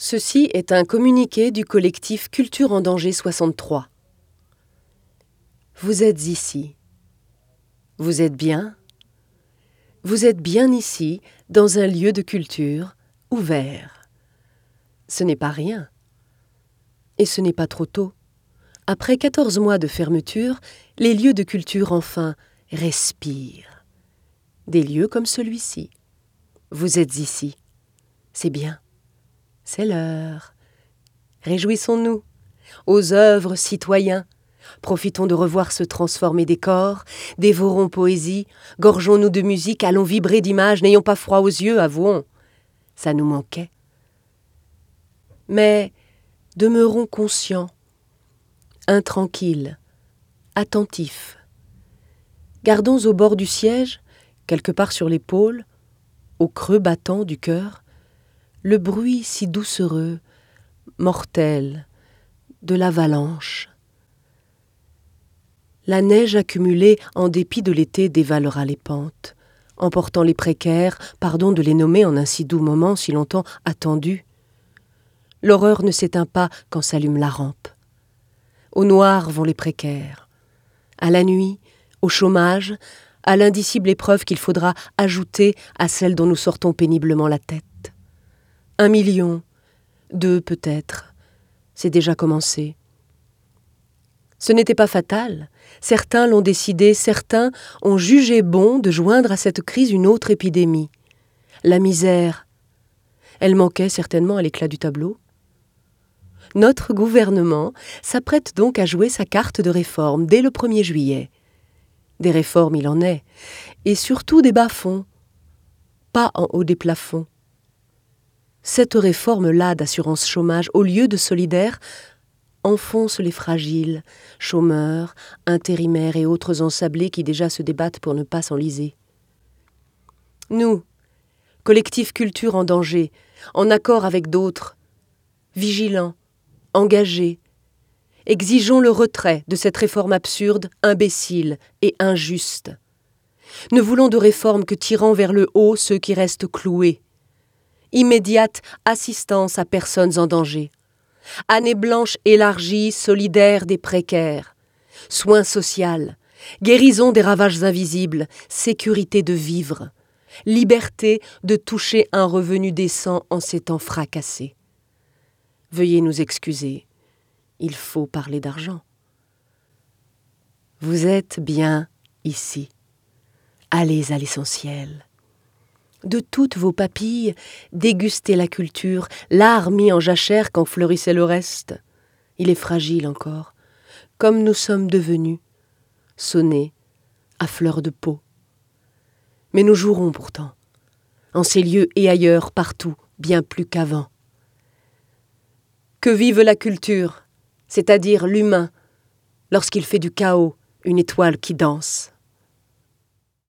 Ceci est un communiqué du collectif Culture en danger 63. Vous êtes ici. Vous êtes bien. Vous êtes bien ici, dans un lieu de culture, ouvert. Ce n'est pas rien. Et ce n'est pas trop tôt. Après 14 mois de fermeture, les lieux de culture enfin respirent. Des lieux comme celui-ci. Vous êtes ici. C'est bien. C'est l'heure. Réjouissons-nous. Aux œuvres citoyens. Profitons de revoir se transformer des corps, dévorons poésie, gorgeons-nous de musique, allons vibrer d'images, n'ayons pas froid aux yeux, avouons. Ça nous manquait. Mais demeurons conscients, intranquilles, attentifs. Gardons au bord du siège, quelque part sur l'épaule, au creux battant du cœur, le bruit si doucereux, mortel, de l'avalanche. La neige accumulée en dépit de l'été dévalera les pentes, emportant les précaires, pardon de les nommer en un si doux moment si longtemps attendu. L'horreur ne s'éteint pas quand s'allume la rampe. Au noir vont les précaires. À la nuit, au chômage, à l'indicible épreuve qu'il faudra ajouter à celle dont nous sortons péniblement la tête. Un million, deux peut-être. C'est déjà commencé. Ce n'était pas fatal. Certains l'ont décidé, certains ont jugé bon de joindre à cette crise une autre épidémie. La misère. Elle manquait certainement à l'éclat du tableau. Notre gouvernement s'apprête donc à jouer sa carte de réforme dès le 1er juillet. Des réformes il en est, et surtout des bas-fonds, pas en haut des plafonds. Cette réforme-là d'assurance chômage, au lieu de solidaire, enfonce les fragiles, chômeurs, intérimaires et autres ensablés qui déjà se débattent pour ne pas s'enliser. Nous, collectif culture en danger, en accord avec d'autres, vigilants, engagés, exigeons le retrait de cette réforme absurde, imbécile et injuste. Ne voulons de réforme que tirant vers le haut ceux qui restent cloués, immédiate assistance à personnes en danger, année blanche élargie, solidaire des précaires, soins social, guérison des ravages invisibles, sécurité de vivre, liberté de toucher un revenu décent en ces temps fracassés. Veuillez nous excuser, il faut parler d'argent. Vous êtes bien ici. Allez à l'essentiel de toutes vos papilles, dégustez la culture, l'art mis en jachère quand fleurissait le reste. Il est fragile encore, comme nous sommes devenus, sonnés, à fleur de peau. Mais nous jouerons pourtant, en ces lieux et ailleurs, partout, bien plus qu'avant. Que vive la culture, c'est-à-dire l'humain, lorsqu'il fait du chaos une étoile qui danse.